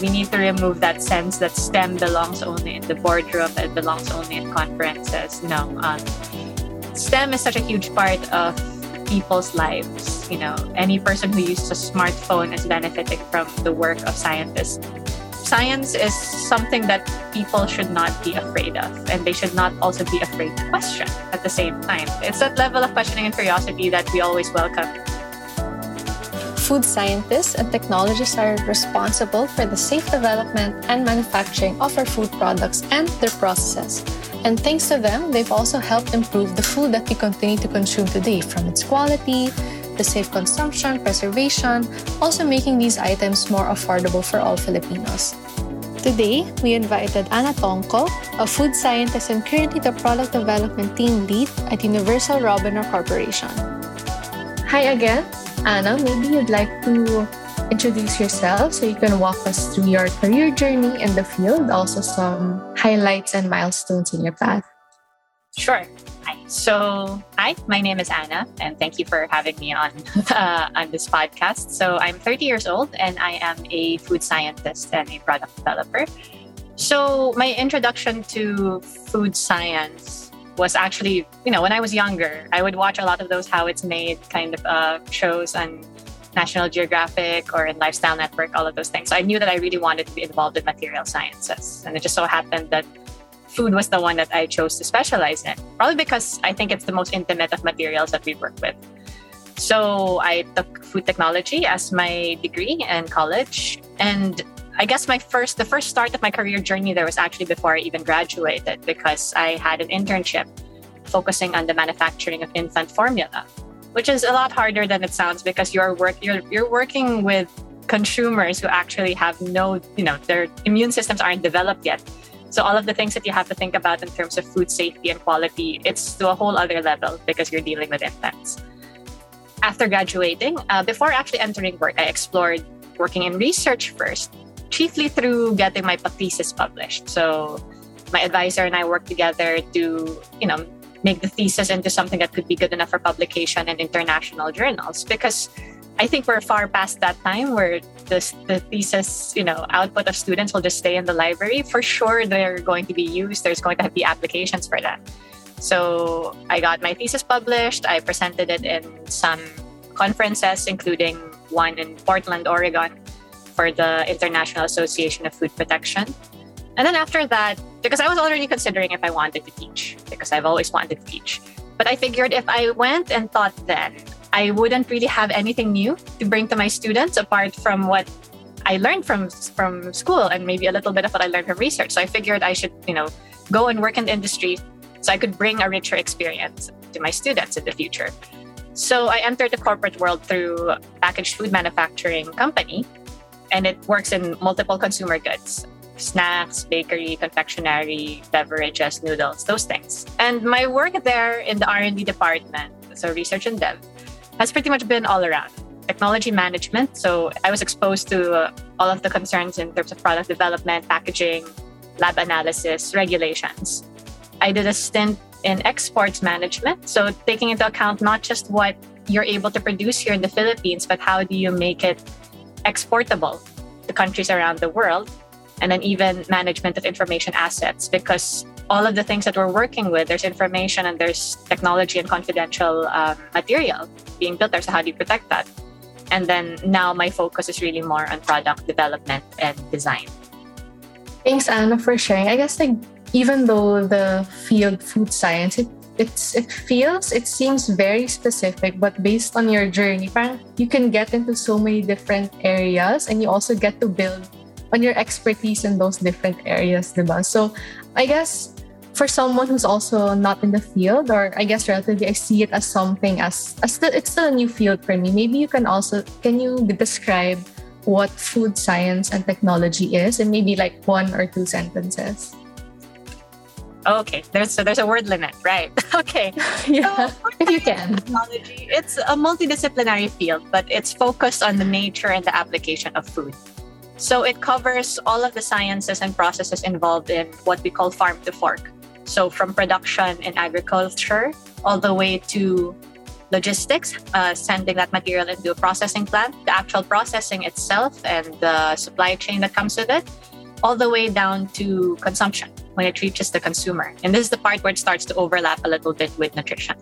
we need to remove that sense that STEM belongs only in the boardroom, it belongs only in conferences. No, um, STEM is such a huge part of people's lives. You know, any person who uses a smartphone is benefiting from the work of scientists. Science is something that people should not be afraid of, and they should not also be afraid to question at the same time. It's that level of questioning and curiosity that we always welcome. Food scientists and technologists are responsible for the safe development and manufacturing of our food products and their processes. And thanks to them, they've also helped improve the food that we continue to consume today, from its quality, the safe consumption, preservation, also making these items more affordable for all Filipinos. Today, we invited Ana Tonko, a food scientist and currently the product development team lead at Universal Robina Corporation. Hi again. Anna, maybe you'd like to introduce yourself so you can walk us through your career journey in the field, also some highlights and milestones in your path. Sure. Hi. So, hi, my name is Anna, and thank you for having me on uh, on this podcast. So, I'm 30 years old, and I am a food scientist and a product developer. So, my introduction to food science was actually, you know, when I was younger, I would watch a lot of those how it's made kind of uh, shows on National Geographic or in Lifestyle Network, all of those things. So I knew that I really wanted to be involved in material sciences. And it just so happened that food was the one that I chose to specialize in, probably because I think it's the most intimate of materials that we work with. So I took food technology as my degree in college. And I guess my first, the first start of my career journey there was actually before I even graduated because I had an internship focusing on the manufacturing of infant formula, which is a lot harder than it sounds because you're work you're you're working with consumers who actually have no, you know, their immune systems aren't developed yet. So all of the things that you have to think about in terms of food safety and quality, it's to a whole other level because you're dealing with infants. After graduating, uh, before actually entering work, I explored working in research first chiefly through getting my thesis published. So my advisor and I worked together to, you know, make the thesis into something that could be good enough for publication in international journals because I think we're far past that time where the, the thesis, you know, output of students will just stay in the library. For sure, they're going to be used. There's going to be applications for that. So I got my thesis published. I presented it in some conferences, including one in Portland, Oregon, for the International Association of Food Protection. And then after that, because I was already considering if I wanted to teach, because I've always wanted to teach. But I figured if I went and taught then, I wouldn't really have anything new to bring to my students apart from what I learned from from school and maybe a little bit of what I learned from research. So I figured I should, you know, go and work in the industry so I could bring a richer experience to my students in the future. So I entered the corporate world through a packaged food manufacturing company and it works in multiple consumer goods snacks, bakery, confectionery, beverages, noodles, those things. And my work there in the R&D department, so research and dev, has pretty much been all around. Technology management, so I was exposed to uh, all of the concerns in terms of product development, packaging, lab analysis, regulations. I did a stint in exports management, so taking into account not just what you're able to produce here in the Philippines, but how do you make it exportable to countries around the world, and then even management of information assets because all of the things that we're working with, there's information and there's technology and confidential um, material being built there. So how do you protect that? And then now my focus is really more on product development and design. Thanks, Anna, for sharing. I guess like even though the field food science, it it's it feels it seems very specific but based on your journey parang you can get into so many different areas and you also get to build on your expertise in those different areas diba? so i guess for someone who's also not in the field or i guess relatively i see it as something as, as still, it's still a new field for me. Maybe you can also can you describe what food science and technology is? In maybe like one or two sentences Okay, there's so there's a word limit, right? okay, yeah, so, if you can. Technology, it's a multidisciplinary field, but it's focused on the nature and the application of food. So it covers all of the sciences and processes involved in what we call farm to fork. So from production in agriculture all the way to logistics, uh, sending that material into a processing plant, the actual processing itself, and the supply chain that comes with it, all the way down to consumption when it reaches the consumer. And this is the part where it starts to overlap a little bit with nutrition.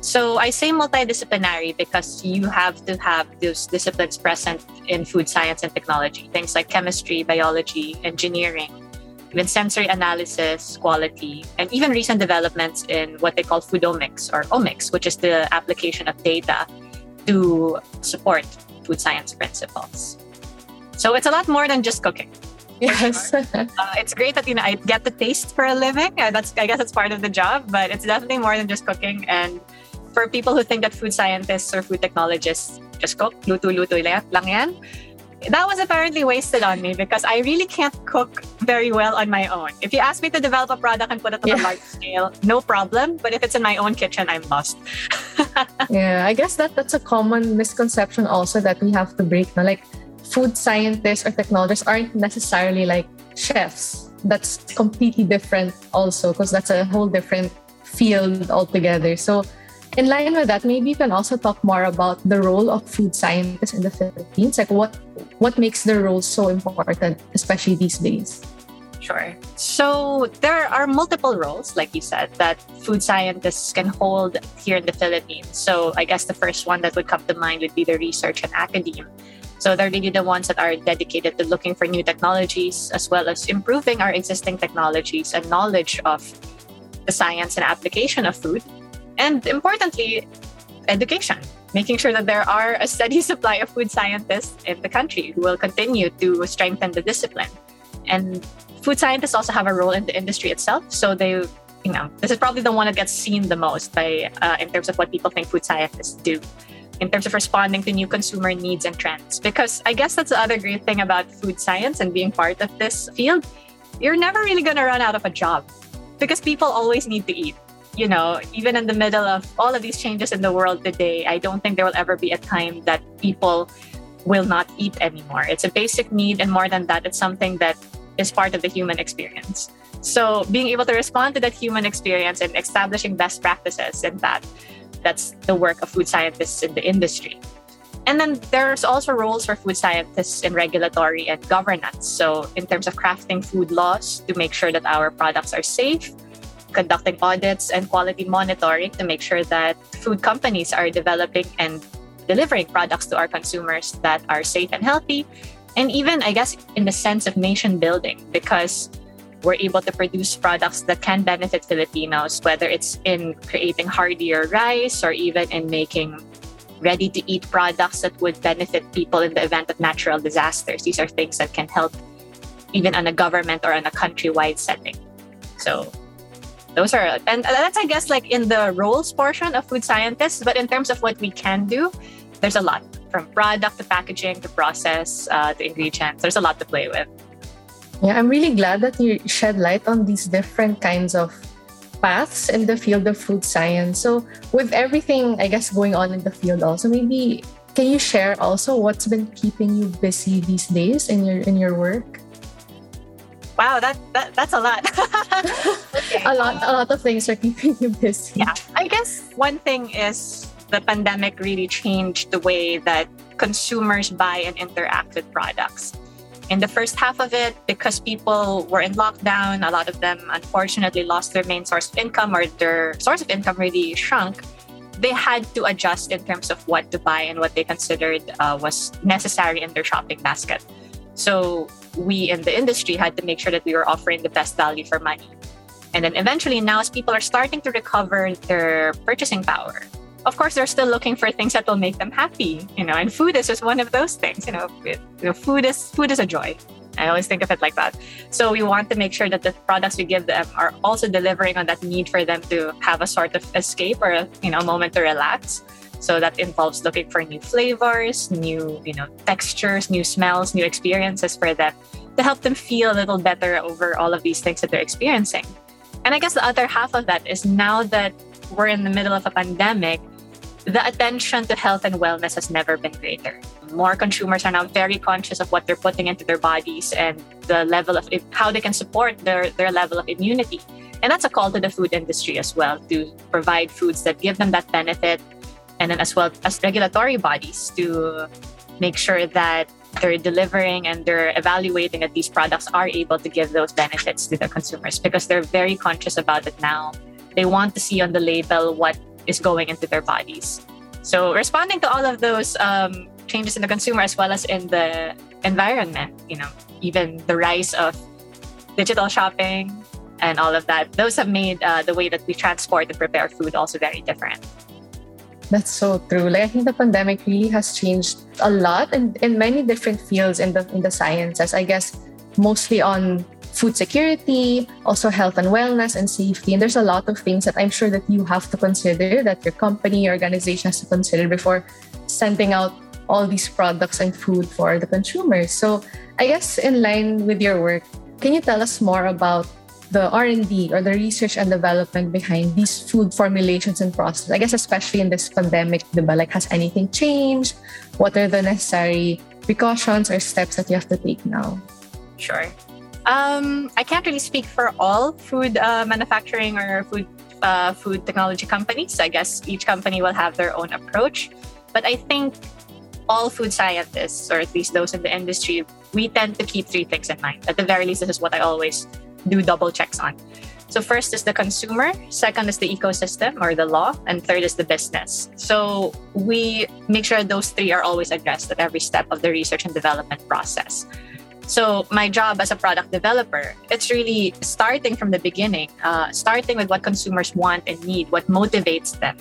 So I say multidisciplinary because you have to have those disciplines present in food science and technology, things like chemistry, biology, engineering, even sensory analysis, quality, and even recent developments in what they call foodomics or omics, which is the application of data to support food science principles. So it's a lot more than just cooking. Yes. Uh, it's great that you know I get the taste for a living. Uh, that's I guess it's part of the job, but it's definitely more than just cooking. And for people who think that food scientists or food technologists just cook, luto-luto lang yan, that was apparently wasted on me because I really can't cook very well on my own. If you ask me to develop a product and put it on yeah. a large scale, no problem. But if it's in my own kitchen, I'm lost. yeah, I guess that that's a common misconception also that we have to break. Now, like food scientists or technologists aren't necessarily like chefs. That's completely different also because that's a whole different field altogether. So in line with that, maybe you can also talk more about the role of food scientists in the Philippines. Like what what makes the role so important, especially these days? Sure. So there are multiple roles, like you said, that food scientists can hold here in the Philippines. So I guess the first one that would come to mind would be the research and academe. So they're really the ones that are dedicated to looking for new technologies as well as improving our existing technologies and knowledge of the science and application of food and importantly, education, making sure that there are a steady supply of food scientists in the country who will continue to strengthen the discipline. And food scientists also have a role in the industry itself. So they, you know, this is probably the one that gets seen the most by uh, in terms of what people think food scientists do in terms of responding to new consumer needs and trends. Because I guess that's the other great thing about food science and being part of this field. You're never really going to run out of a job because people always need to eat you know, even in the middle of all of these changes in the world today, I don't think there will ever be a time that people will not eat anymore. It's a basic need, and more than that, it's something that is part of the human experience. So, being able to respond to that human experience and establishing best practices in that, that's the work of food scientists in the industry. And then there's also roles for food scientists in regulatory and governance. So, in terms of crafting food laws to make sure that our products are safe, conducting audits and quality monitoring to make sure that food companies are developing and delivering products to our consumers that are safe and healthy. And even, I guess, in the sense of nation building, because we're able to produce products that can benefit Filipinos, whether it's in creating heartier rice or even in making ready to eat products that would benefit people in the event of natural disasters. These are things that can help even on a government or on a countrywide setting. So those are and that's i guess like in the roles portion of food scientists but in terms of what we can do there's a lot from product to packaging to process uh, to ingredients there's a lot to play with yeah i'm really glad that you shed light on these different kinds of paths in the field of food science so with everything i guess going on in the field also maybe can you share also what's been keeping you busy these days in your in your work Wow, that, that that's a lot. okay. A lot, a lot of things are keeping you busy. Yeah, I guess one thing is the pandemic really changed the way that consumers buy and interact with products. In the first half of it, because people were in lockdown, a lot of them unfortunately lost their main source of income or their source of income really shrunk. They had to adjust in terms of what to buy and what they considered uh, was necessary in their shopping basket. So we in the industry had to make sure that we were offering the best value for money. And then eventually, now as people are starting to recover their purchasing power, of course, they're still looking for things that will make them happy, you know. And food is just one of those things, you know. It, you know, food is food is a joy. I always think of it like that. So we want to make sure that the products we give them are also delivering on that need for them to have a sort of escape or you know a moment to relax. So that involves looking for new flavors, new, you know, textures, new smells, new experiences for them to help them feel a little better over all of these things that they're experiencing. And I guess the other half of that is now that we're in the middle of a pandemic, the attention to health and wellness has never been greater. More consumers are now very conscious of what they're putting into their bodies and the level of how they can support their, their level of immunity. And that's a call to the food industry as well to provide foods that give them that benefit and then as well as regulatory bodies to make sure that they're delivering and they're evaluating that these products are able to give those benefits to the consumers because they're very conscious about it now. They want to see on the label what is going into their bodies. So responding to all of those um, changes in the consumer as well as in the environment, you know, even the rise of digital shopping and all of that, those have made uh, the way that we transport and prepare food also very different. That's so true. Like I think the pandemic really has changed a lot in, in many different fields in the in the sciences. I guess mostly on food security, also health and wellness and safety. And there's a lot of things that I'm sure that you have to consider, that your company, your organization has to consider before sending out all these products and food for the consumers. So I guess in line with your work, can you tell us more about the R&D or the research and development behind these food formulations and processes? I guess especially in this pandemic, diba? like has anything changed? What are the necessary precautions or steps that you have to take now? Sure. Um, I can't really speak for all food uh, manufacturing or food uh, food technology companies. I guess each company will have their own approach, but I think all food scientists, or at least those in the industry, we tend to keep three things in mind. At the very least, this is what I always do double checks on. So first is the consumer, second is the ecosystem or the law, and third is the business. So we make sure those three are always addressed at every step of the research and development process. So my job as a product developer, it's really starting from the beginning, uh, starting with what consumers want and need, what motivates them,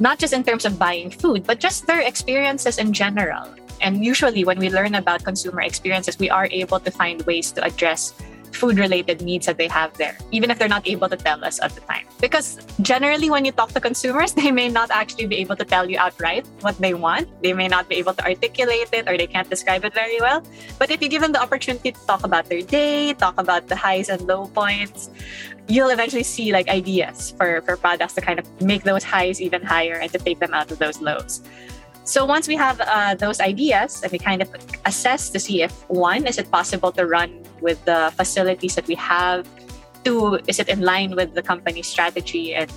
not just in terms of buying food, but just their experiences in general. And usually, when we learn about consumer experiences, we are able to find ways to address food related needs that they have there, even if they're not able to tell us at the time. Because generally, when you talk to consumers, they may not actually be able to tell you outright what they want. They may not be able to articulate it or they can't describe it very well. But if you give them the opportunity to talk about their day, talk about the highs and low points, you'll eventually see like ideas for, for products to kind of make those highs even higher and to take them out of those lows. So once we have uh, those ideas and we kind of assess to see if one, is it possible to run with the facilities that we have? Two, is it in line with the company's strategy? And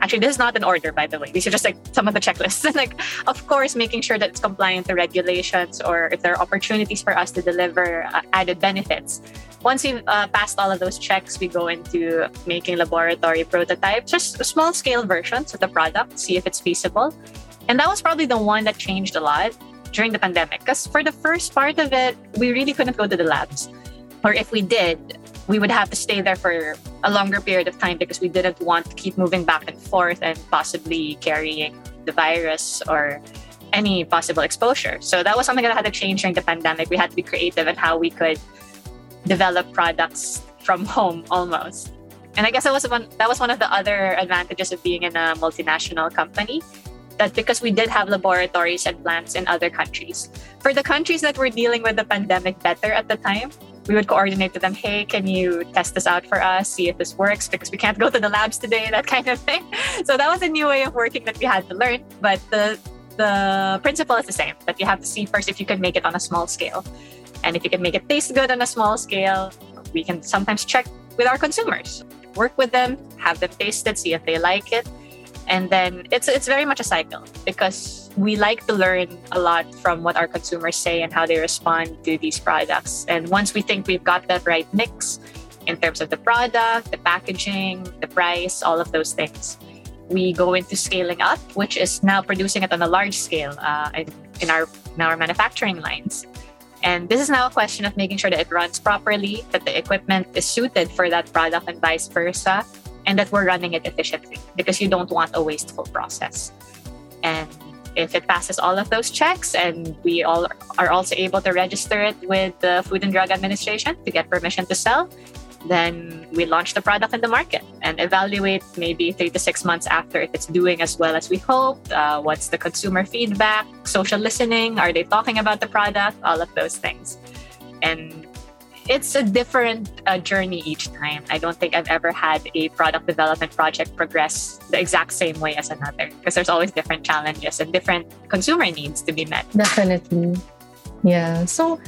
actually, this is not an order, by the way. These are just like some of the checklists. Like, of course, making sure that it's compliant to regulations or if there are opportunities for us to deliver uh, added benefits. Once we've uh, passed all of those checks, we go into making laboratory prototypes, just small scale versions of the product, see if it's feasible and that was probably the one that changed a lot during the pandemic. Because for the first part of it, we really couldn't go to the labs. Or if we did, we would have to stay there for a longer period of time because we didn't want to keep moving back and forth and possibly carrying the virus or any possible exposure. So that was something that had to change during the pandemic. We had to be creative in how we could develop products from home almost. And I guess that was one that was one of the other advantages of being in a multinational company that because we did have laboratories and plants in other countries. For the countries that were dealing with the pandemic better at the time, we would coordinate with them, hey, can you test this out for us, see if this works, because we can't go to the labs today, that kind of thing. So that was a new way of working that we had to learn. But the the principle is the same, that you have to see first if you can make it on a small scale. And if you can make it taste good on a small scale, we can sometimes check with our consumers. Work with them, have them taste it, see if they like it and then it's it's very much a cycle because we like to learn a lot from what our consumers say and how they respond to these products. And once we think we've got that right mix in terms of the product the packaging the price all of those things we go into scaling up which is now producing it on a large scale uh, in, our in our manufacturing lines. And this is now a question of making sure that it runs properly that the equipment is suited for that product and vice versa and that we're running it efficiently because you don't want a wasteful process. And if it passes all of those checks and we all are also able to register it with the Food and Drug Administration to get permission to sell, then we launch the product in the market and evaluate maybe three to six months after if it's doing as well as we hoped. Uh, what's the consumer feedback? Social listening? Are they talking about the product? All of those things. And it's a different uh, journey each time. I don't think I've ever had a product development project progress the exact same way as another because there's always different challenges and different consumer needs to be met. Definitely. Yeah. So,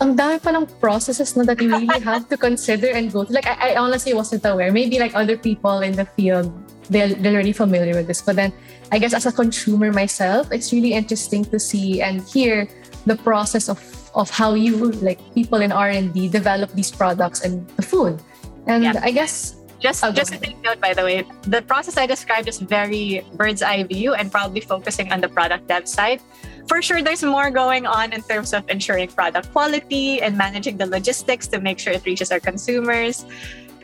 ang dami pa ng processes na that you really have to consider and go through. Like, I, I honestly wasn't aware. Maybe like other people in the field they're, they're already familiar with this. But then I guess as a consumer myself, it's really interesting to see and hear the process of of how you like people in R&D develop these products and the food. And yeah. I guess just oh, just a take note by the way, the process I described is very bird's eye view and probably focusing on the product dev side. For sure there's more going on in terms of ensuring product quality and managing the logistics to make sure it reaches our consumers,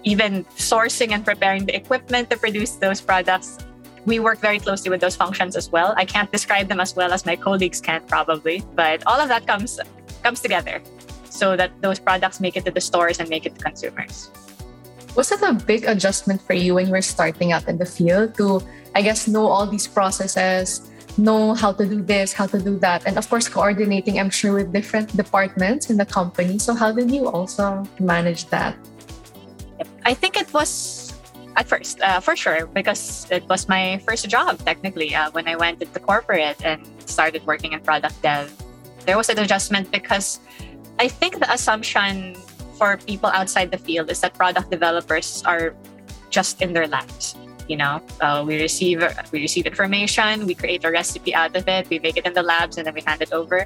even sourcing and preparing the equipment to produce those products we work very closely with those functions as well. I can't describe them as well as my colleagues can probably, but all of that comes comes together so that those products make it to the stores and make it to consumers. Was that a big adjustment for you when you were starting out in the field to, I guess, know all these processes, know how to do this, how to do that, and of course, coordinating, I'm sure, with different departments in the company. So, how did you also manage that? I think it was at first, uh, for sure, because it was my first job technically uh, when I went into corporate and started working in product dev there was an adjustment because I think the assumption for people outside the field is that product developers are just in their labs. You know, uh, we receive we receive information, we create a recipe out of it, we make it in the labs, and then we hand it over.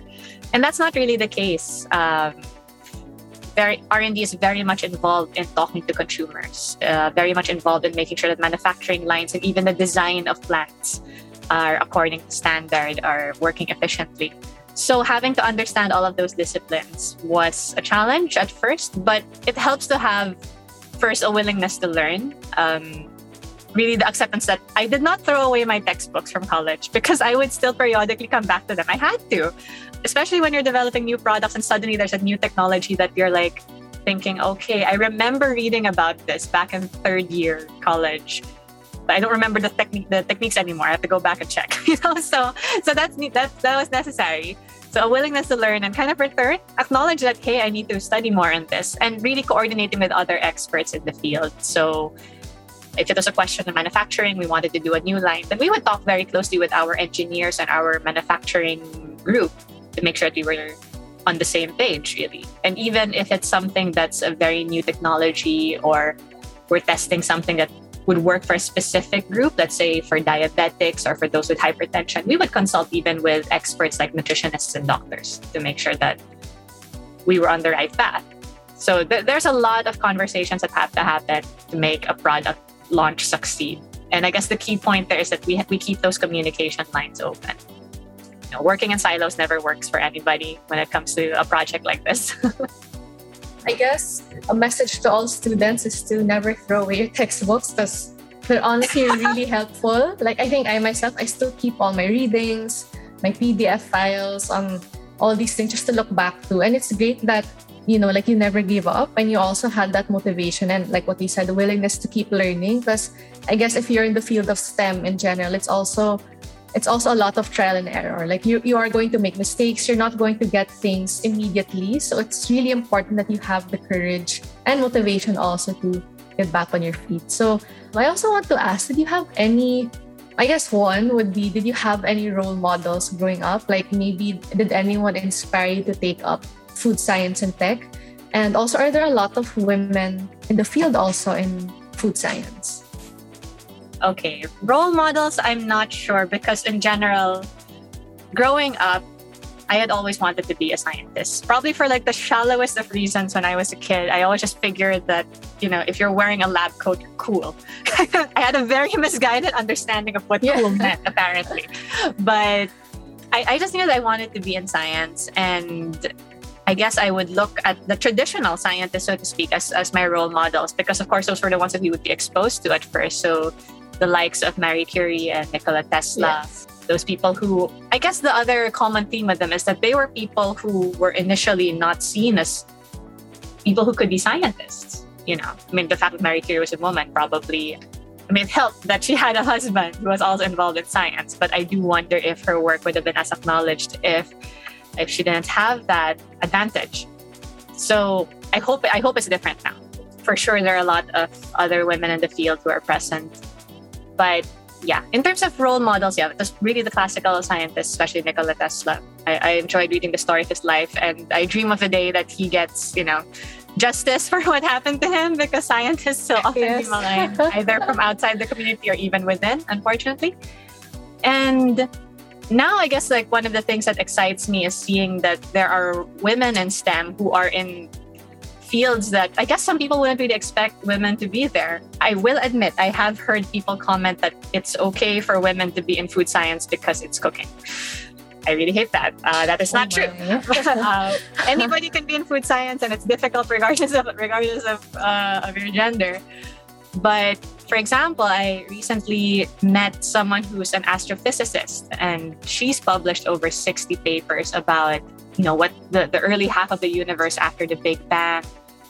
And that's not really the case. Um, very R&D is very much involved in talking to consumers, uh, very much involved in making sure that manufacturing lines and even the design of plants are according to standard, are working efficiently. So having to understand all of those disciplines was a challenge at first, but it helps to have first a willingness to learn. Um, really the acceptance that I did not throw away my textbooks from college because I would still periodically come back to them. I had to, especially when you're developing new products and suddenly there's a new technology that you're like thinking, okay, I remember reading about this back in third year college But I don't remember the technique the techniques anymore. I have to go back and check. You know, so so that's that that was necessary. So a willingness to learn and kind of return, acknowledge that hey, I need to study more on this, and really coordinating with other experts in the field. So if it was a question of manufacturing, we wanted to do a new line, then we would talk very closely with our engineers and our manufacturing group to make sure that we were on the same page, really. And even if it's something that's a very new technology or we're testing something that would work for a specific group, let's say for diabetics or for those with hypertension, we would consult even with experts like nutritionists and doctors to make sure that we were on the right path. So th- there's a lot of conversations that have to happen to make a product launch succeed. And I guess the key point there is that we, ha- we keep those communication lines open. Know, working in silos never works for anybody when it comes to a project like this. I guess a message to all students is to never throw away your textbooks because they're honestly really helpful. Like I think I myself, I still keep all my readings, my PDF files, um, all these things just to look back to. And it's great that you know, like you never give up and you also had that motivation and like what you said, the willingness to keep learning. Because I guess if you're in the field of STEM in general, it's also it's also a lot of trial and error. Like you, you are going to make mistakes. You're not going to get things immediately. So it's really important that you have the courage and motivation also to get back on your feet. So I also want to ask, did you have any I guess one would be did you have any role models growing up? Like maybe did anyone inspire you to take up food science and tech? And also are there a lot of women in the field also in food science? Okay, role models, I'm not sure because in general, growing up, I had always wanted to be a scientist. Probably for like the shallowest of reasons when I was a kid. I always just figured that, you know, if you're wearing a lab coat, you're cool. I had a very misguided understanding of what yeah. cool meant, apparently. But I, I just knew that I wanted to be in science. And I guess I would look at the traditional scientists, so to speak, as, as my role models, because of course those were the ones that we would be exposed to at first. So the likes of Marie Curie and Nikola Tesla. Yes. Those people who, I guess the other common theme with them is that they were people who were initially not seen as people who could be scientists. You know, I mean, the fact that Marie Curie was a woman probably, I mean, it helped that she had a husband who was also involved in science. But I do wonder if her work would have been as acknowledged if, if she didn't have that advantage. So I hope I hope it's different now. For sure, there are a lot of other women in the field who are present but yeah, in terms of role models, yeah, it was really the classical scientists, especially Nikola Tesla. I, I enjoyed reading the story of his life, and I dream of the day that he gets, you know, justice for what happened to him because scientists so often yes. be maligned, either from outside the community or even within, unfortunately. And now I guess like one of the things that excites me is seeing that there are women in STEM who are in fields that I guess some people wouldn't really expect women to be there. I will admit, I have heard people comment that it's okay for women to be in food science because it's cooking. I really hate that. Uh, that is not oh true. uh, anybody can be in food science, and it's difficult regardless of regardless of uh, of your gender. But for example, I recently met someone who's an astrophysicist, and she's published over 60 papers about you know what the, the early half of the universe after the Big Bang,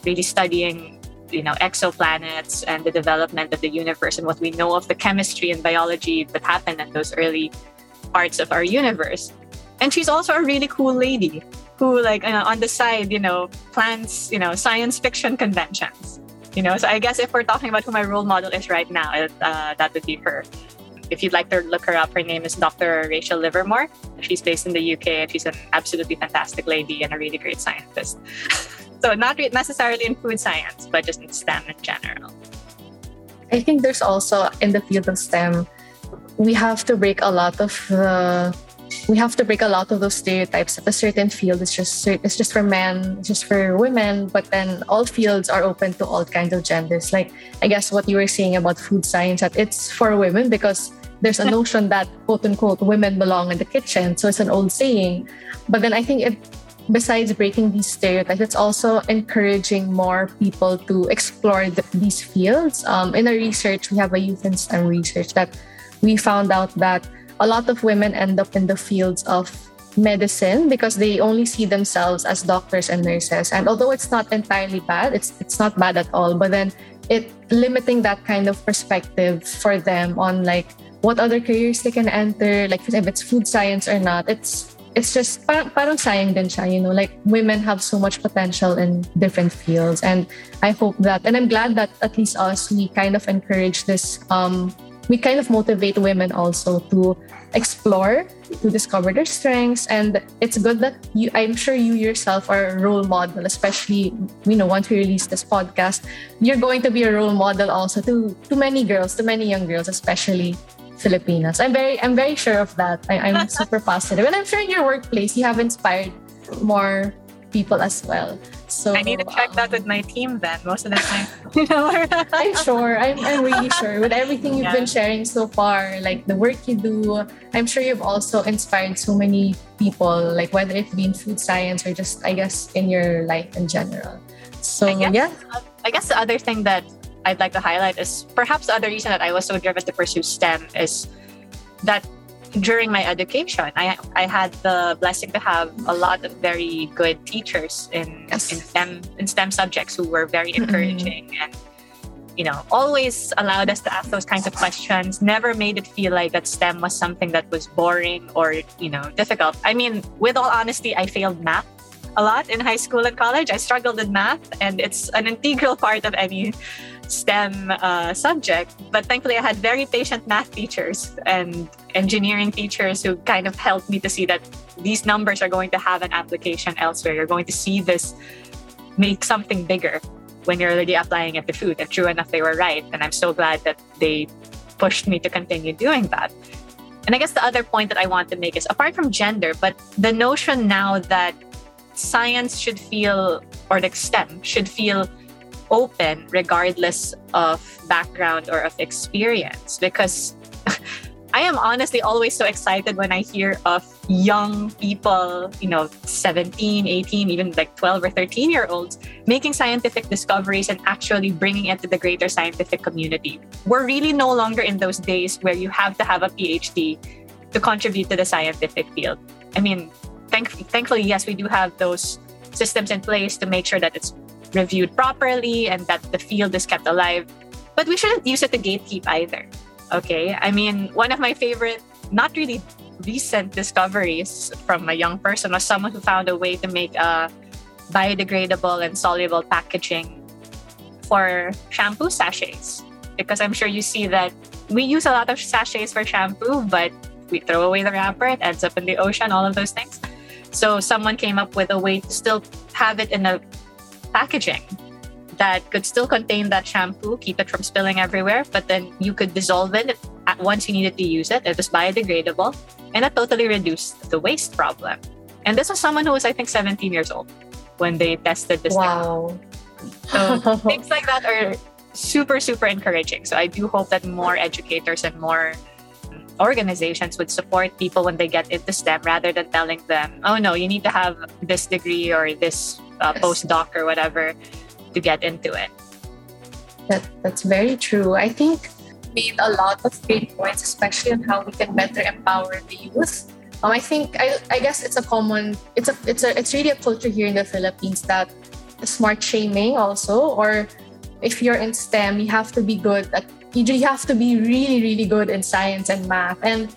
really studying you know exoplanets and the development of the universe and what we know of the chemistry and biology that happened in those early parts of our universe. And she's also a really cool lady who, like, uh, on the side, you know, plans, you know, science fiction conventions. You know, so I guess if we're talking about who my role model is right now, uh, that would be her. If you'd like to look her up, her name is Dr. Rachel Livermore. She's based in the UK and she's an absolutely fantastic lady and a really great scientist. so, not necessarily in food science, but just in STEM in general. I think there's also in the field of STEM, we have to break a lot of the we have to break a lot of those stereotypes that a certain field is just it's just for men, it's just for women, but then all fields are open to all kinds of genders. Like I guess what you were saying about food science, that it's for women because there's a notion that quote unquote women belong in the kitchen. So it's an old saying. But then I think it besides breaking these stereotypes, it's also encouraging more people to explore the, these fields. Um, in our research, we have a youth and STEM research that we found out that a lot of women end up in the fields of medicine because they only see themselves as doctors and nurses. And although it's not entirely bad, it's it's not bad at all. But then it limiting that kind of perspective for them on like what other careers they can enter, like if it's food science or not. It's it's just parang, parang sayang din siya, you know, like women have so much potential in different fields. And I hope that, and I'm glad that at least us, we kind of encourage this um, we kind of motivate women also to explore to discover their strengths and it's good that you i'm sure you yourself are a role model especially you know once we release this podcast you're going to be a role model also to to many girls to many young girls especially filipinas i'm very i'm very sure of that I, i'm super positive and i'm sure in your workplace you have inspired more people as well so I need to check um, that with my team then. Most of the time, you know. I'm sure. I'm, I'm really sure with everything you've yeah. been sharing so far, like the work you do. I'm sure you've also inspired so many people, like whether it be in food science or just, I guess, in your life in general. So I guess, yeah. I guess the other thing that I'd like to highlight is perhaps the other reason that I was so driven to pursue STEM is that during my education, I I had the blessing to have a lot of very good teachers in yes. in STEM in STEM subjects who were very mm-hmm. encouraging mm-hmm. and you know always allowed us to ask those kinds of questions. Never made it feel like that STEM was something that was boring or you know difficult. I mean, with all honesty, I failed math a lot in high school and college. I struggled in math, and it's an integral part of any STEM uh, subject. But thankfully, I had very patient math teachers and engineering teachers who kind of helped me to see that these numbers are going to have an application elsewhere. You're going to see this make something bigger when you're already applying it to food. And true enough, they were right. And I'm so glad that they pushed me to continue doing that. And I guess the other point that I want to make is apart from gender, but the notion now that science should feel, or the STEM should feel open regardless of background or of experience because I am honestly always so excited when I hear of young people, you know, 17, 18, even like 12 or 13 year olds making scientific discoveries and actually bringing it to the greater scientific community. We're really no longer in those days where you have to have a PhD to contribute to the scientific field. I mean, thank- thankfully, yes, we do have those systems in place to make sure that it's reviewed properly and that the field is kept alive. But we shouldn't use it to gatekeep either. Okay. I mean, one of my favorite, not really recent discoveries from a young person was someone who found a way to make a biodegradable and soluble packaging for shampoo sachets. Because I'm sure you see that we use a lot of sachets for shampoo, but we throw away the wrapper, it ends up in the ocean, all of those things. So someone came up with a way to still have it in a packaging that could still contain that shampoo, keep it from spilling everywhere, but then you could dissolve it at once you needed to use it. It was biodegradable, and that totally reduced the waste problem. And this was someone who was, I think, 17 years old when they tested this. Wow. So things like that are super, super encouraging. So I do hope that more educators and more organizations would support people when they get into STEM rather than telling them, oh no, you need to have this degree or this uh, yes. postdoc or whatever to get into it. That, that's very true. I think made a lot of great points, especially on how we can better empower the youth. Um, I think I, I guess it's a common it's a it's a it's really a culture here in the Philippines that smart shaming also or if you're in STEM you have to be good at you have to be really really good in science and math and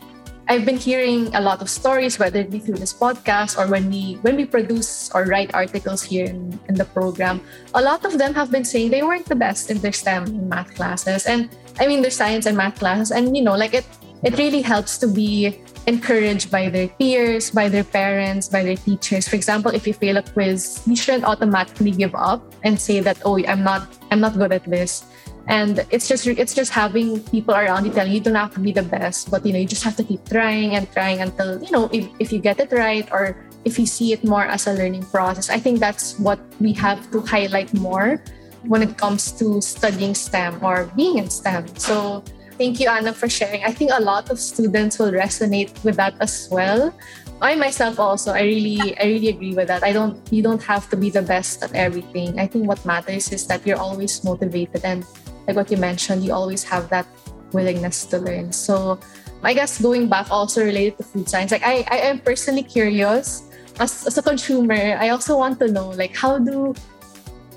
I've been hearing a lot of stories, whether it be through this podcast or when we when we produce or write articles here in, in the program. A lot of them have been saying they weren't the best in their STEM and math classes, and I mean their science and math classes, and you know, like it it really helps to be encouraged by their peers, by their parents, by their teachers. For example, if you fail a quiz, you shouldn't automatically give up and say that, oh, I'm not I'm not good at this and it's just it's just having people around you telling you, you don't have to be the best but you know you just have to keep trying and trying until you know if, if you get it right or if you see it more as a learning process i think that's what we have to highlight more when it comes to studying stem or being in stem so thank you anna for sharing i think a lot of students will resonate with that as well I myself also I really I really agree with that. I don't you don't have to be the best at everything. I think what matters is that you're always motivated and like what you mentioned, you always have that willingness to learn. So I guess going back also related to food science, like I, I am personally curious as, as a consumer, I also want to know like how do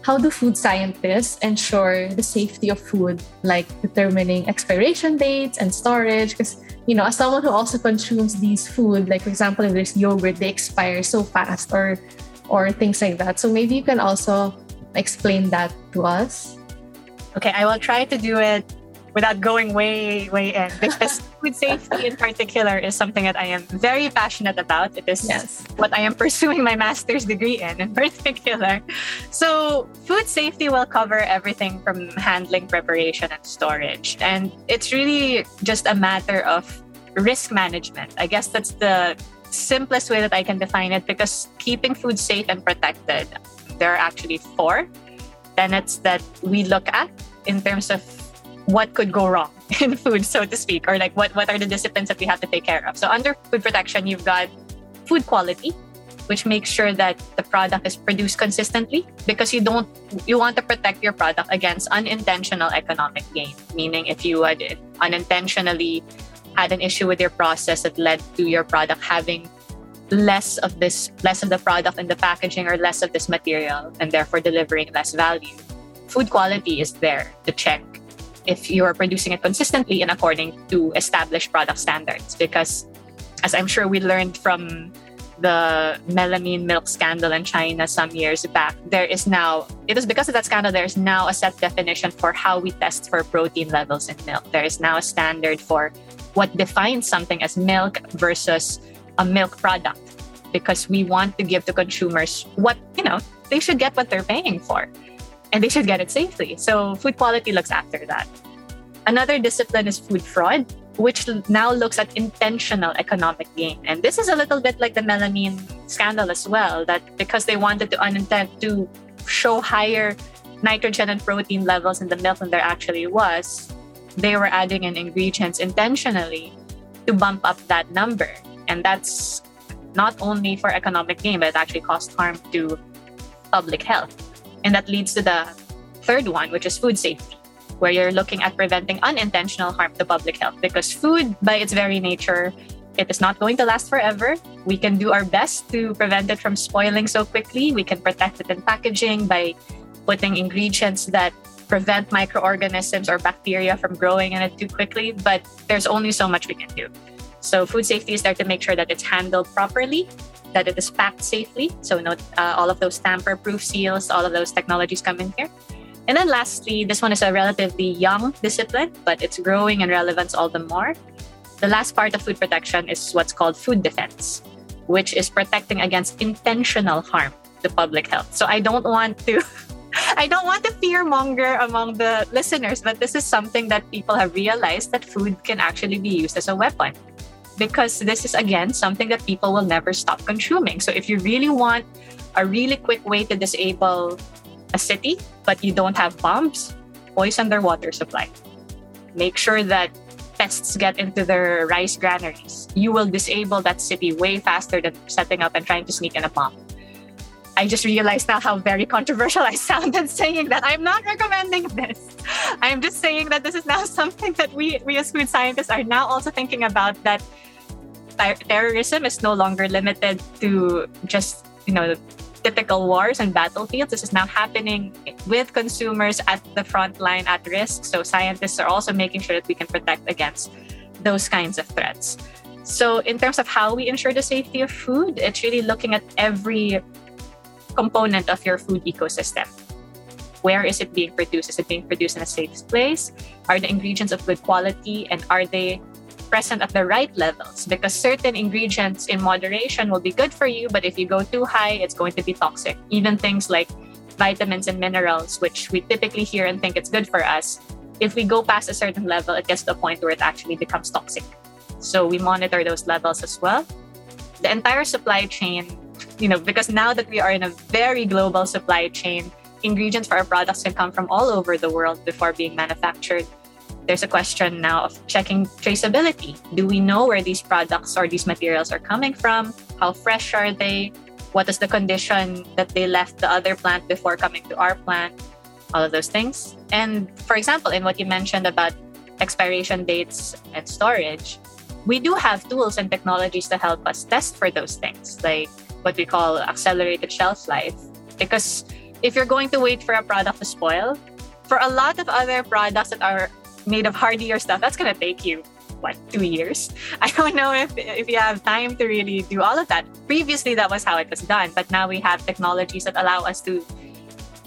how do food scientists ensure the safety of food, like determining expiration dates and storage? Because you know, as someone who also consumes these food, like for example, if there's yogurt, they expire so fast, or or things like that. So maybe you can also explain that to us. Okay, I will try to do it without going way, way in because food safety in particular is something that I am very passionate about. It is yes. what I am pursuing my master's degree in, in particular. So, food safety will cover everything from handling, preparation, and storage. And it's really just a matter of risk management. I guess that's the simplest way that I can define it because keeping food safe and protected, there are actually four tenets that we look at in terms of what could go wrong in food, so to speak, or like what, what are the disciplines that we have to take care of. So under food protection, you've got food quality, which makes sure that the product is produced consistently because you don't you want to protect your product against unintentional economic gain. Meaning if you had unintentionally had an issue with your process that led to your product having less of this less of the product in the packaging or less of this material and therefore delivering less value food quality is there to check if you are producing it consistently and according to established product standards. Because as i'm sure we learned from the melamine milk scandal in china some years back there is now it is because of that scandal there is now a set definition for how we test for protein levels in milk. There is now a standard for what defines something as milk versus a milk product because we want to give to consumers what, you know, they should get what they're paying for and they should get it safely. So food quality looks after that. Another discipline is food fraud, which now looks at intentional economic gain. And this is a little bit like the melamine scandal as well, that because they wanted to unintent to show higher nitrogen and protein levels in the milk than there actually was, they were adding in ingredients intentionally to bump up that number. And that's not only for economic gain, but it actually caused harm to public health. And that leads to the third one, which is food safety, where you're looking at preventing unintentional harm to public health. Because food, by its very nature, it is not going to last forever. We can do our best to prevent it from spoiling so quickly. We can protect it in packaging by putting ingredients that prevent microorganisms or bacteria from growing in it too quickly, but there's only so much we can do. So food safety is there to make sure that it's handled properly, that it is packed safely. So note uh, all of those tamper-proof seals, all of those technologies come in here. And then lastly, this one is a relatively young discipline, but it's growing in relevance all the more. The last part of food protection is what's called food defense, which is protecting against intentional harm to public health. So I don't want to I don't want to fear monger among the listeners, but this is something that people have realized that food can actually be used as a weapon. Because this is again something that people will never stop consuming. So if you really want a really quick way to disable a city, but you don't have bombs, poison their water supply. Make sure that pests get into their rice granaries. You will disable that city way faster than setting up and trying to sneak in a bomb. I just realized now how very controversial I sounded saying that. I'm not recommending this. I'm just saying that this is now something that we, we as food scientists are now also thinking about that terrorism is no longer limited to just, you know, typical wars and battlefields. This is now happening with consumers at the front line at risk. So scientists are also making sure that we can protect against those kinds of threats. So, in terms of how we ensure the safety of food, it's really looking at every component of your food ecosystem. Where is it being produced? Is it being produced in a safe place? Are the ingredients of good quality and are they present at the right levels? Because certain ingredients in moderation will be good for you, but if you go too high, it's going to be toxic. Even things like vitamins and minerals, which we typically hear and think it's good for us, if we go past a certain level, it gets to a point where it actually becomes toxic. So we monitor those levels as well. The entire supply chain you know, because now that we are in a very global supply chain, ingredients for our products can come from all over the world before being manufactured. There's a question now of checking traceability. Do we know where these products or these materials are coming from? How fresh are they? What is the condition that they left the other plant before coming to our plant? All of those things. And for example, in what you mentioned about expiration dates and storage, we do have tools and technologies to help us test for those things. Like what we call accelerated shelf life. Because if you're going to wait for a product to spoil, for a lot of other products that are made of hardier stuff, that's going to take you what two years i don't know if if you have time to really do all of that previously that was how it was done but now we have technologies that allow us to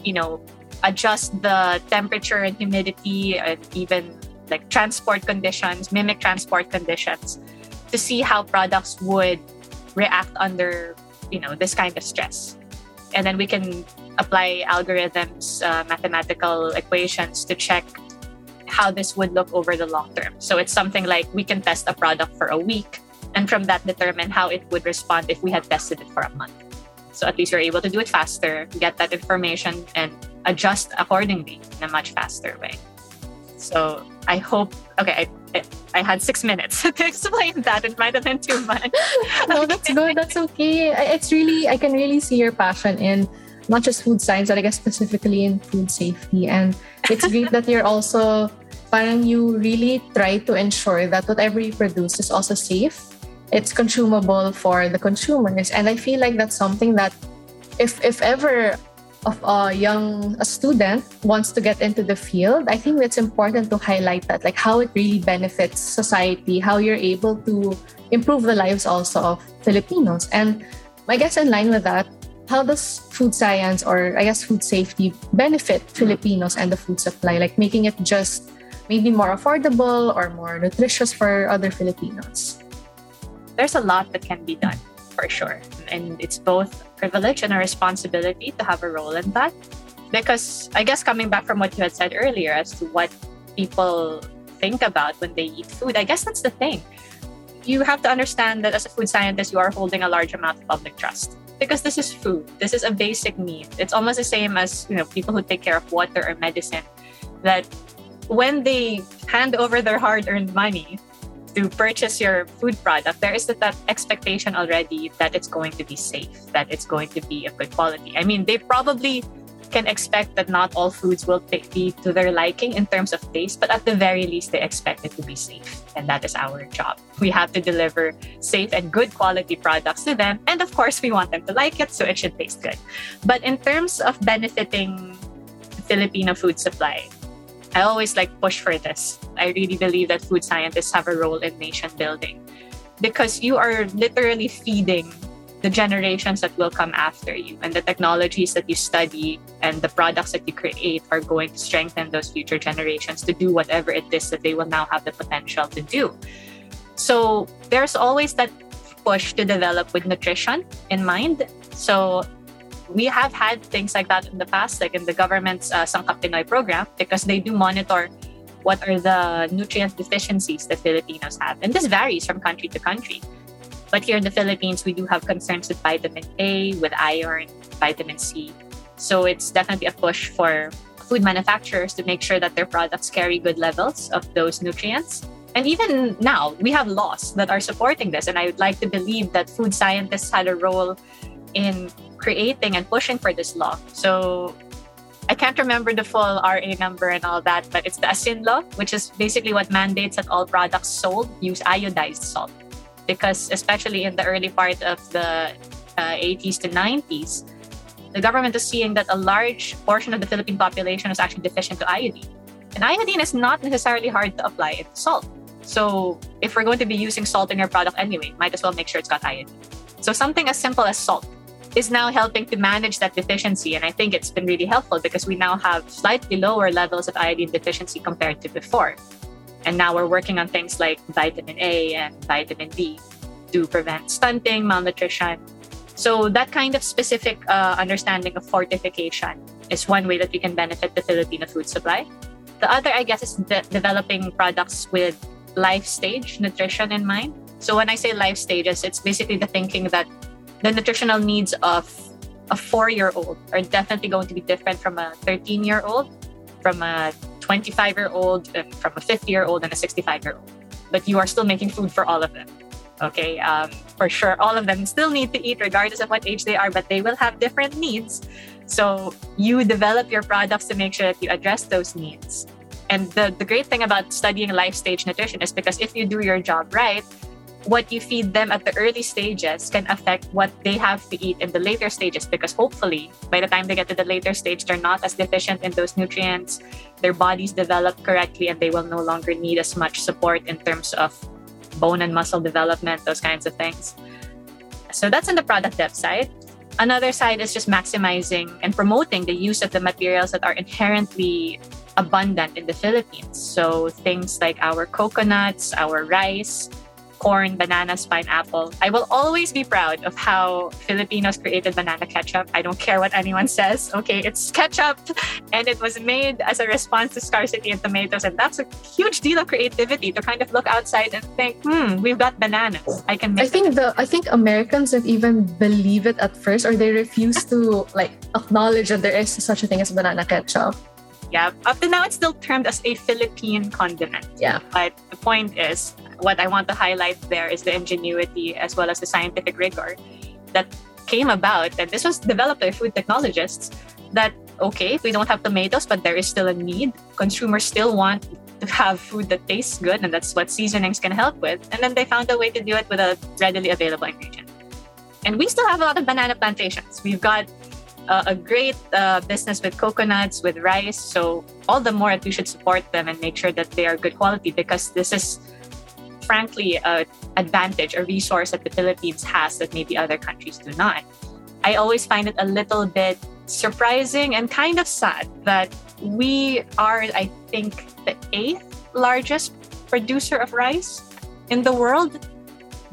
you know adjust the temperature and humidity and even like transport conditions mimic transport conditions to see how products would react under you know this kind of stress. And then we can apply algorithms uh, mathematical equations to check how this would look over the long term. So it's something like we can test a product for a week and from that determine how it would respond if we had tested it for a month. So at least you're able to do it faster get that information and adjust accordingly in a much faster way. So I hope. Okay, I, I had six minutes to explain that. It might have been too much. no, that's good. That's okay. It's really I can really see your passion in not just food science, but I guess specifically in food safety. And it's great that you're also parang you really try to ensure that whatever you produce is also safe. It's consumable for the consumers. And I feel like that's something that if if ever of a young a student wants to get into the field, I think it's important to highlight that, like how it really benefits society, how you're able to improve the lives also of Filipinos. And I guess in line with that, how does food science or I guess food safety benefit Filipinos and the food supply, like making it just maybe more affordable or more nutritious for other Filipinos? There's a lot that can be done for sure. And it's both a privilege and a responsibility to have a role in that. Because I guess coming back from what you had said earlier as to what people think about when they eat food, I guess that's the thing. You have to understand that as a food scientist, you are holding a large amount of public trust because this is food. This is a basic need. It's almost the same as you know people who take care of water or medicine. That when they hand over their hard-earned money to purchase your food product, there is that expectation already that it's going to be safe, that it's going to be of good quality. I mean, they probably can expect that not all foods will be to their liking in terms of taste, but at the very least, they expect it to be safe. And that is our job. We have to deliver safe and good quality products to them. And of course, we want them to like it, so it should taste good. But in terms of benefiting Filipino food supply, I always like push for this. I really believe that food scientists have a role in nation building because you are literally feeding the generations that will come after you and the technologies that you study and the products that you create are going to strengthen those future generations to do whatever it is that they will now have the potential to do. So there's always that push to develop with nutrition in mind. So we have had things like that in the past, like in the government's uh, Sangkap Pinoy program, because they do monitor what are the nutrient deficiencies that Filipinos have. And this varies from country to country. But here in the Philippines, we do have concerns with vitamin A, with iron, vitamin C. So it's definitely a push for food manufacturers to make sure that their products carry good levels of those nutrients. And even now, we have laws that are supporting this. And I would like to believe that food scientists had a role in creating and pushing for this law. So I can't remember the full RA number and all that, but it's the ASIN law, which is basically what mandates that all products sold use iodized salt. Because especially in the early part of the uh, 80s to 90s, the government is seeing that a large portion of the Philippine population is actually deficient to iodine. And iodine is not necessarily hard to apply in salt. So if we're going to be using salt in your product anyway, might as well make sure it's got iodine. So something as simple as salt is now helping to manage that deficiency. And I think it's been really helpful because we now have slightly lower levels of iodine deficiency compared to before. And now we're working on things like vitamin A and vitamin D to prevent stunting, malnutrition. So that kind of specific uh, understanding of fortification is one way that we can benefit the Filipino food supply. The other, I guess, is de- developing products with life stage nutrition in mind. So when I say life stages, it's basically the thinking that the nutritional needs of a four year old are definitely going to be different from a 13 year old, from a 25 year old, from a 50 year old and a 65 year old. But you are still making food for all of them. Okay, um, for sure, all of them still need to eat regardless of what age they are, but they will have different needs. So you develop your products to make sure that you address those needs. And the, the great thing about studying life stage nutrition is because if you do your job right, what you feed them at the early stages can affect what they have to eat in the later stages because hopefully by the time they get to the later stage they're not as deficient in those nutrients their bodies develop correctly and they will no longer need as much support in terms of bone and muscle development those kinds of things so that's on the product dev side another side is just maximizing and promoting the use of the materials that are inherently abundant in the Philippines. So things like our coconuts, our rice, corn, bananas, pineapple. I will always be proud of how Filipinos created banana ketchup. I don't care what anyone says. Okay, it's ketchup and it was made as a response to scarcity in tomatoes. And that's a huge deal of creativity to kind of look outside and think, hmm, we've got bananas. I can make I think the I think Americans have even believe it at first or they refuse to like acknowledge that there is such a thing as banana ketchup. Yeah, up to now it's still termed as a Philippine condiment. Yeah. But the point is, what I want to highlight there is the ingenuity as well as the scientific rigor that came about. And this was developed by food technologists that, okay, we don't have tomatoes, but there is still a need. Consumers still want to have food that tastes good, and that's what seasonings can help with. And then they found a way to do it with a readily available ingredient. And we still have a lot of banana plantations. We've got uh, a great uh, business with coconuts, with rice. So all the more that we should support them and make sure that they are good quality because this is frankly an advantage, a resource that the Philippines has that maybe other countries do not. I always find it a little bit surprising and kind of sad that we are, I think, the eighth largest producer of rice in the world,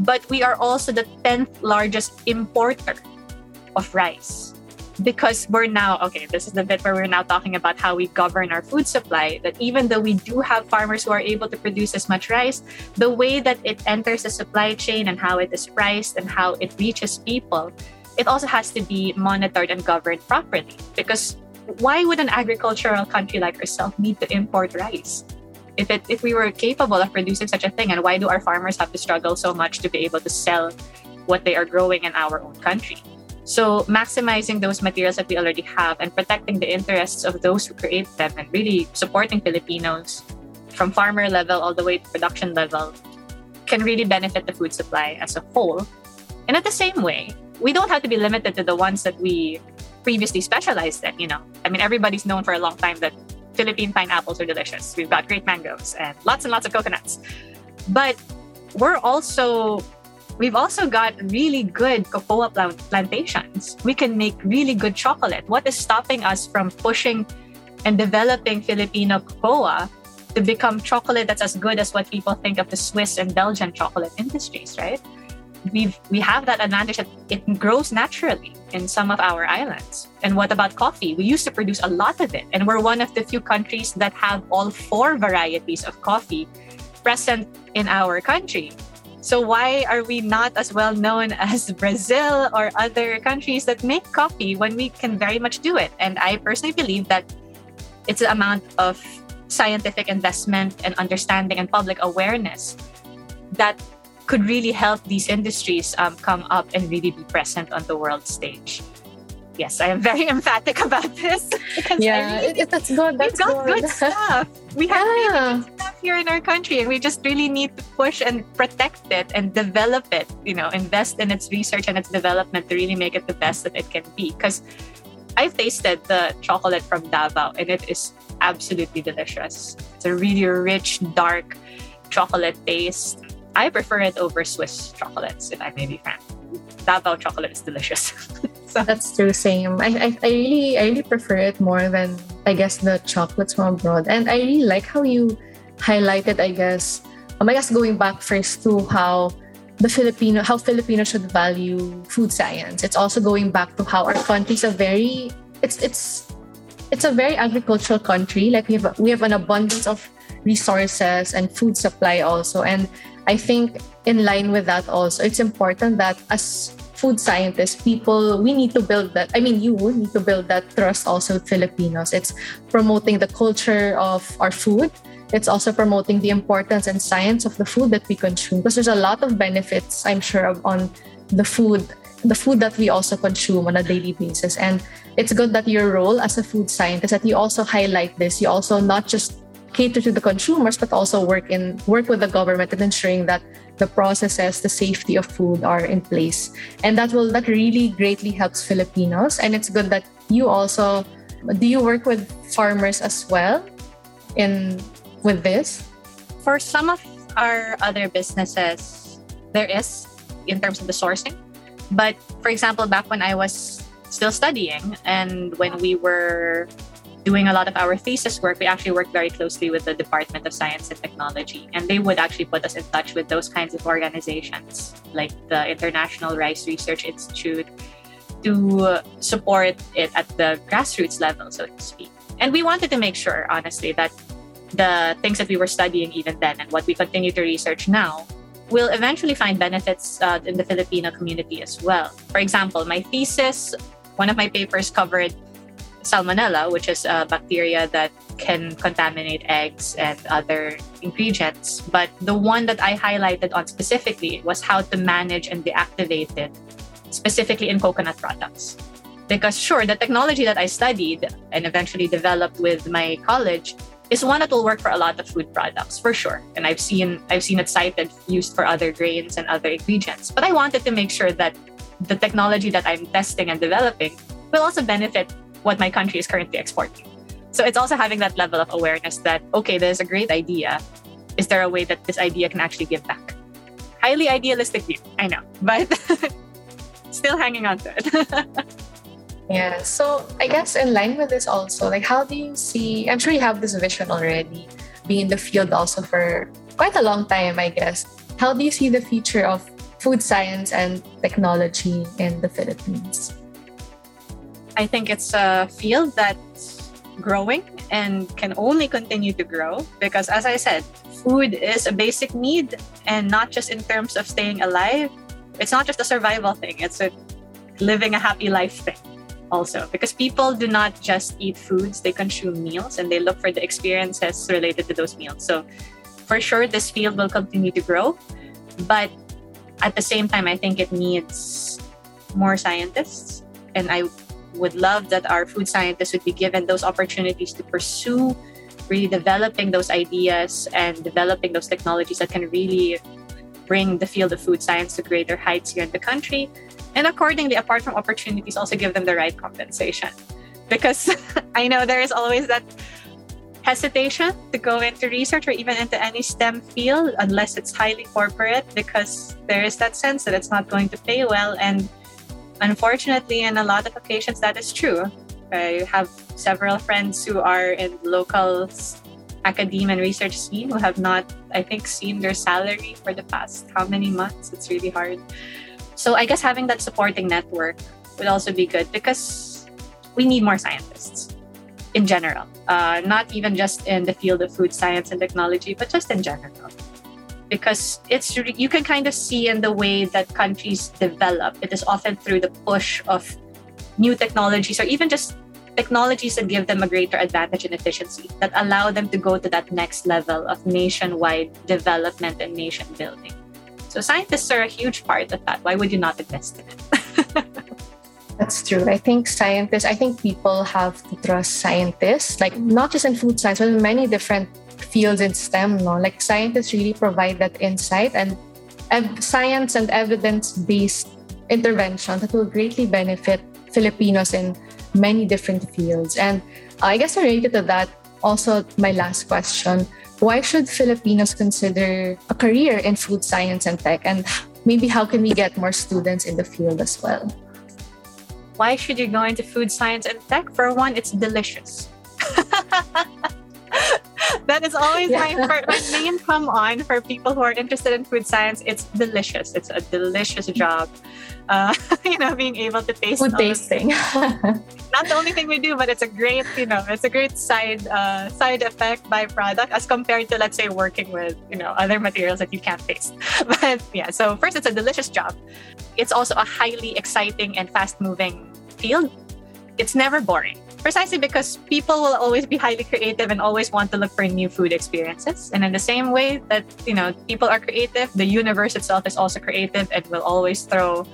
but we are also the 10th largest importer of rice because we're now okay this is the bit where we're now talking about how we govern our food supply that even though we do have farmers who are able to produce as much rice the way that it enters the supply chain and how it is priced and how it reaches people it also has to be monitored and governed properly. Because why would an agricultural country like ourselves need to import rice? If it if we were capable of producing such a thing and why do our farmers have to struggle so much to be able to sell what they are growing in our own country so maximizing those materials that we already have and protecting the interests of those who create them and really supporting Filipinos from farmer level all the way to production level can really benefit the food supply as a whole. And at the same way, we don't have to be limited to the ones that we previously specialized in, you know. I mean everybody's known for a long time that Philippine pineapples are delicious. We've got great mangoes and lots and lots of coconuts. But we're also We've also got really good cocoa plantations. We can make really good chocolate. What is stopping us from pushing and developing Filipino cocoa to become chocolate that's as good as what people think of the Swiss and Belgian chocolate industries, right? we've we have that advantage that it grows naturally in some of our islands. And what about coffee? We used to produce a lot of it, and we're one of the few countries that have all four varieties of coffee present in our country. So why are we not as well known as Brazil or other countries that make coffee when we can very much do it? And I personally believe that it's the amount of scientific investment and understanding and public awareness that could really help these industries um, come up and really be present on the world stage. Yes, I am very emphatic about this. Yeah, really, it, that's good. That's we've got good, good stuff. We have yeah. really good stuff here in our country, and we just really need to push and protect it and develop it. You know, invest in its research and its development to really make it the best that it can be. Because I've tasted the chocolate from Davao, and it is absolutely delicious. It's a really rich, dark chocolate taste I prefer it over Swiss chocolates, if I may be frank. Davao chocolate is delicious. so. That's true. Same. I, I, I really I really prefer it more than I guess the chocolates from abroad. And I really like how you highlighted. I guess um, I guess going back first to how the Filipino how Filipinos should value food science. It's also going back to how our country is a very it's it's it's a very agricultural country. Like we have we have an abundance of resources and food supply also and I think in line with that also, it's important that as food scientists, people, we need to build that. I mean, you need to build that trust also with Filipinos. It's promoting the culture of our food. It's also promoting the importance and science of the food that we consume because there's a lot of benefits, I'm sure, on the food, the food that we also consume on a daily basis. And it's good that your role as a food scientist that you also highlight this. You also not just cater to the consumers, but also work in work with the government in ensuring that the processes, the safety of food are in place. And that will that really greatly helps Filipinos. And it's good that you also do you work with farmers as well in with this? For some of our other businesses, there is in terms of the sourcing. But for example, back when I was still studying and when we were doing a lot of our thesis work, we actually work very closely with the Department of Science and Technology. And they would actually put us in touch with those kinds of organizations, like the International Rice Research Institute, to support it at the grassroots level, so to speak. And we wanted to make sure, honestly, that the things that we were studying even then and what we continue to research now will eventually find benefits uh, in the Filipino community as well. For example, my thesis, one of my papers covered salmonella, which is a bacteria that can contaminate eggs and other ingredients. But the one that I highlighted on specifically was how to manage and deactivate it, specifically in coconut products. Because, sure, the technology that I studied and eventually developed with my college is one that will work for a lot of food products for sure and i've seen i've seen it cited used for other grains and other ingredients but i wanted to make sure that the technology that i'm testing and developing will also benefit what my country is currently exporting. So it's also having that level of awareness that, okay, there's a great idea. Is there a way that this idea can actually give back? Highly idealistic view, I know, but still hanging on to it. yeah. So I guess in line with this also, like how do you see I'm sure you have this vision already, being in the field also for quite a long time, I guess. How do you see the future of food science and technology in the Philippines? I think it's a field that's growing and can only continue to grow because, as I said, food is a basic need and not just in terms of staying alive. It's not just a survival thing, it's a living a happy life thing also because people do not just eat foods, they consume meals and they look for the experiences related to those meals. So, for sure, this field will continue to grow. But at the same time, I think it needs more scientists. And I would love that our food scientists would be given those opportunities to pursue really developing those ideas and developing those technologies that can really bring the field of food science to greater heights here in the country. And accordingly, apart from opportunities, also give them the right compensation. Because I know there is always that hesitation to go into research or even into any STEM field unless it's highly corporate because there is that sense that it's not going to pay well. And Unfortunately, in a lot of occasions, that is true. I have several friends who are in local academia and research scene who have not, I think, seen their salary for the past how many months. It's really hard. So I guess having that supporting network would also be good because we need more scientists in general, uh, not even just in the field of food science and technology, but just in general. Because it's you can kind of see in the way that countries develop, it is often through the push of new technologies or even just technologies that give them a greater advantage in efficiency that allow them to go to that next level of nationwide development and nation building. So scientists are a huge part of that. Why would you not invest in it? That's true. I think scientists, I think people have to trust scientists, like not just in food science, but in many different fields in STEM. No, like scientists really provide that insight and ev- science and evidence-based intervention that will greatly benefit Filipinos in many different fields. And I guess related to that, also my last question: Why should Filipinos consider a career in food science and tech, and maybe how can we get more students in the field as well? why should you go into food science and tech? For one, it's delicious. that is always yeah. my, my main come on for people who are interested in food science. It's delicious. It's a delicious job. Uh, you know, being able to taste food tasting. not the only thing we do, but it's a great, you know, it's a great side uh, side effect byproduct as compared to let's say working with you know other materials that you can't taste. But yeah, so first it's a delicious job. It's also a highly exciting and fast moving field, it's never boring. Precisely because people will always be highly creative and always want to look for new food experiences. And in the same way that, you know, people are creative, the universe itself is also creative and will always throw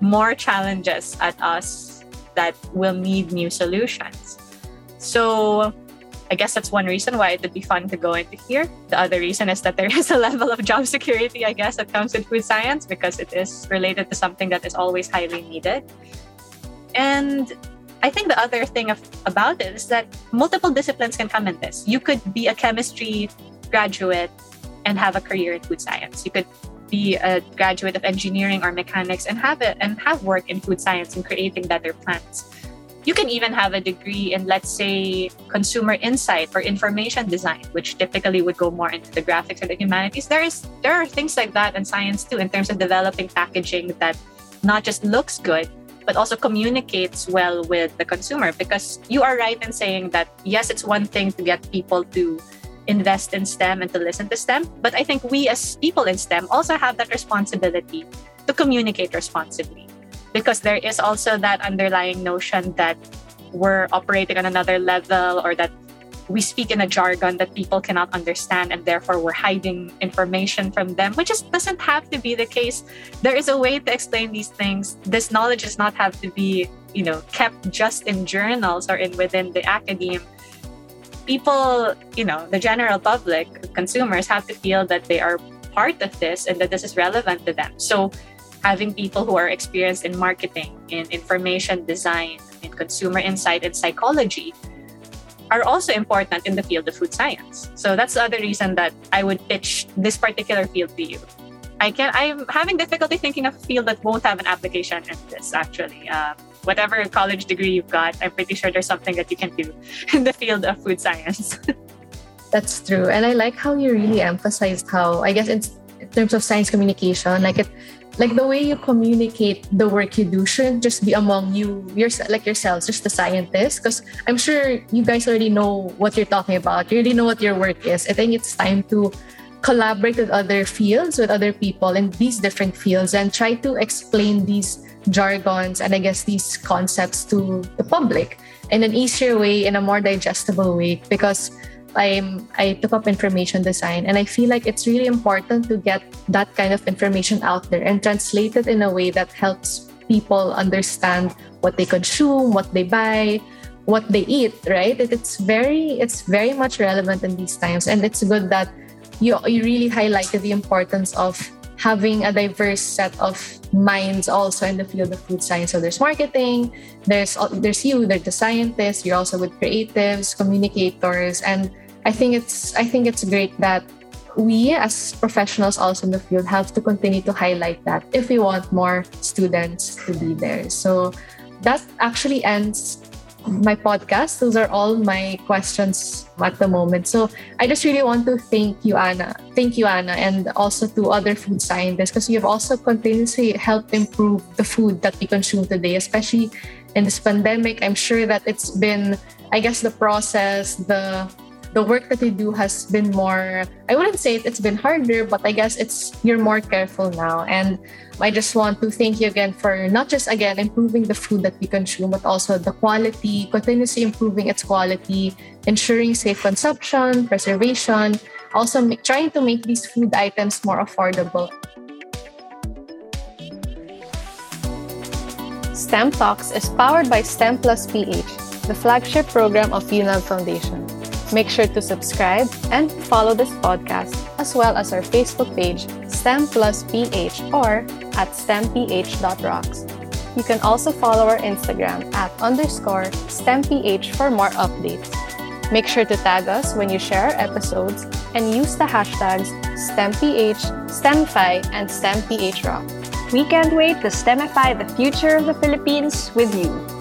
more challenges at us that will need new solutions. So I guess that's one reason why it would be fun to go into here. The other reason is that there is a level of job security, I guess, that comes with food science because it is related to something that is always highly needed. And I think the other thing of, about it is that multiple disciplines can come in this. You could be a chemistry graduate and have a career in food science. You could be a graduate of engineering or mechanics and have it and have work in food science and creating better plants. You can even have a degree in, let's say, consumer insight or information design, which typically would go more into the graphics and the humanities. There is there are things like that in science too, in terms of developing packaging that not just looks good, but also communicates well with the consumer because you are right in saying that yes it's one thing to get people to invest in STEM and to listen to STEM but I think we as people in STEM also have that responsibility to communicate responsibly because there is also that underlying notion that we're operating on another level or that we speak in a jargon that people cannot understand and therefore we're hiding information from them which just doesn't have to be the case. There is a way to explain these things. This knowledge does not have to be you know kept just in journals or in within the academe. People you know the general public consumers have to feel that they are part of this and that this is relevant to them. So having people who are experienced in marketing in information design in consumer insight and psychology are also important in the field of food science. So that's the other reason that I would pitch this particular field to you. I can I'm having difficulty thinking of a field that won't have an application in this actually. Uh, whatever college degree you've got, I'm pretty sure there's something that you can do in the field of food science. That's true. And I like how you really emphasized how I guess in terms of science communication, like it like the way you communicate the work you do shouldn't just be among you yourself like yourselves just the scientists. Because i'm sure you guys already know what you're talking about. You already know what your work is. I think it's time to collaborate with other fields with other people in these different fields and try to explain these jargons and i guess these concepts to the public in an easier way in a more digestible way. Because I'm I took up information design and I feel like it's really important to get that kind of information out there and translate it in a way that helps people understand what they consume, what they buy, what they eat, right? It, it's very it's very much relevant in these times and it's good that you you really highlighted the importance of having a diverse set of minds also in the field of food science. So there's marketing, there's there's you, there's the scientists, you're also with creatives, communicators, and I think it's I think it's great that we as professionals also in the field have to continue to highlight that if we want more students to be there. So that actually ends my podcast. Those are all my questions at the moment. So I just really want to thank you, Anna. Thank you, Anna, and also to other food scientists because you have also continuously helped improve the food that we consume today, especially in this pandemic. I'm sure that it's been, I guess, the process, the the work that you do has been more i wouldn't say it's been harder but i guess it's you're more careful now and i just want to thank you again for not just again improving the food that we consume but also the quality continuously improving its quality ensuring safe consumption preservation also make, trying to make these food items more affordable STEM Talks is powered by STEM Plus PH, the flagship program of UNAV Foundation. Make sure to subscribe and follow this podcast as well as our Facebook page, STEM Plus PH or at stemph.rocks. You can also follow our Instagram at underscore stemph for more updates. Make sure to tag us when you share our episodes and use the hashtags STEMPH, STEMify, and STEMPHRock. We can't wait to STEMify the future of the Philippines with you.